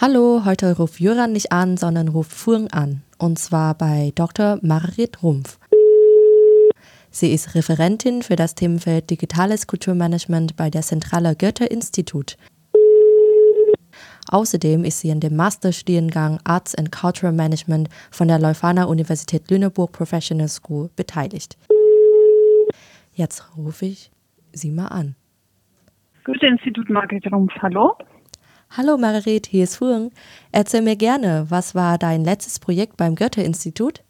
Hallo, heute ruft Jöran nicht an, sondern ruft Furng an. Und zwar bei Dr. Margret Rumpf. Sie ist Referentin für das Themenfeld Digitales Kulturmanagement bei der Zentrale Goethe-Institut. Außerdem ist sie in dem Masterstudiengang Arts and Cultural Management von der Leuphana Universität Lüneburg Professional School beteiligt. Jetzt rufe ich sie mal an. Goethe-Institut Margret Rumpf, hallo. Hallo Margaret, hier ist Furng. Erzähl mir gerne, was war dein letztes Projekt beim Goethe-Institut?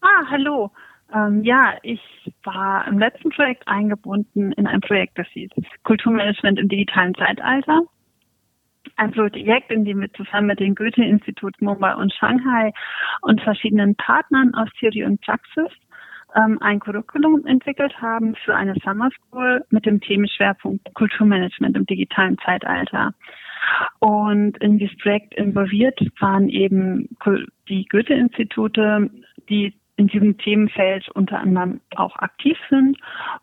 Ah, hallo. Ähm, ja, ich war im letzten Projekt eingebunden in ein Projekt, das hieß Kulturmanagement im digitalen Zeitalter. Ein Projekt, in dem wir zusammen mit den Goethe-Institut Mumbai und Shanghai und verschiedenen Partnern aus Theorie und Praxis ähm, ein Curriculum entwickelt haben für eine Summer School mit dem Themenschwerpunkt Kulturmanagement im digitalen Zeitalter. Und in dieses Projekt involviert waren eben die Goethe-Institute, die in diesem Themenfeld unter anderem auch aktiv sind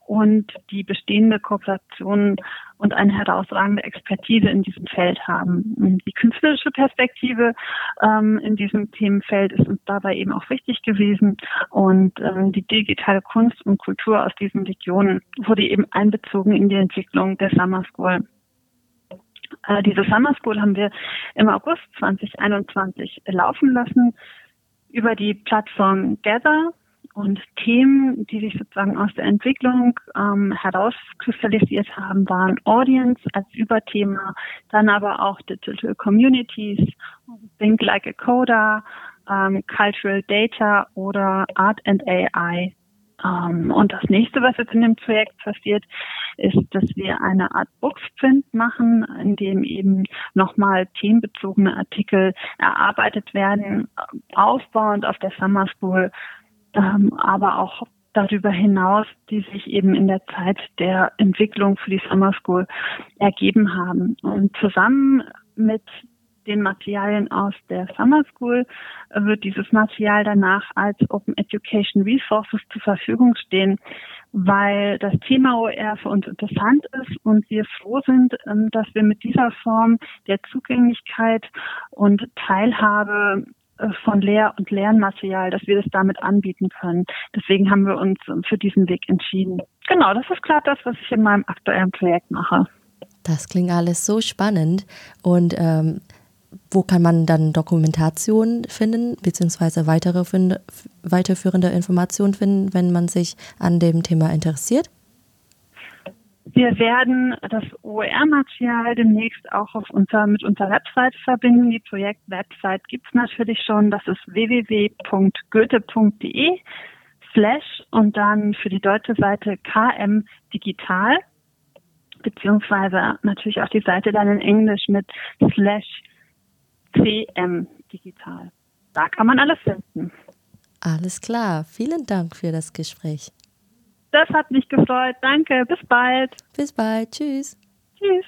und die bestehende Kooperation und eine herausragende Expertise in diesem Feld haben. Die künstlerische Perspektive ähm, in diesem Themenfeld ist uns dabei eben auch wichtig gewesen und ähm, die digitale Kunst und Kultur aus diesen Regionen wurde eben einbezogen in die Entwicklung der Summer School. Äh, diese Summer School haben wir im August 2021 laufen lassen über die Plattform Gather und Themen, die sich sozusagen aus der Entwicklung ähm, herauskristallisiert haben, waren Audience als Überthema, dann aber auch Digital Communities, Think Like a Coder, ähm, Cultural Data oder Art and AI ähm, und das nächste, was jetzt in dem Projekt passiert, ist, dass wir eine Art Booksprint machen, in dem eben nochmal themenbezogene Artikel erarbeitet werden, aufbauend auf der Summer School, ähm, aber auch darüber hinaus, die sich eben in der Zeit der Entwicklung für die Summer School ergeben haben. Und zusammen mit den Materialien aus der Summer School wird dieses Material danach als Open Education Resources zur Verfügung stehen, weil das Thema OER für uns interessant ist und wir froh sind, ähm, dass wir mit dieser Form der Zugänglichkeit und Teilhabe äh, von Lehr- und Lernmaterial, dass wir das damit anbieten können. Deswegen haben wir uns für diesen Weg entschieden. Genau, das ist klar das, was ich in meinem aktuellen Projekt mache. Das klingt alles so spannend und ähm, wo kann man dann Dokumentation finden, beziehungsweise weitere, weiterführende Informationen finden, wenn man sich an dem Thema interessiert? Wir werden das OER-Material demnächst auch auf unser, mit unserer Website verbinden. Die Projektwebsite gibt es natürlich schon. Das ist www.goethe.de slash und dann für die deutsche Seite KM Digital beziehungsweise natürlich auch die Seite dann in Englisch mit slash CM Digital. Da kann man alles finden. Alles klar. Vielen Dank für das Gespräch. Das hat mich gefreut. Danke. Bis bald. Bis bald. Tschüss. Tschüss.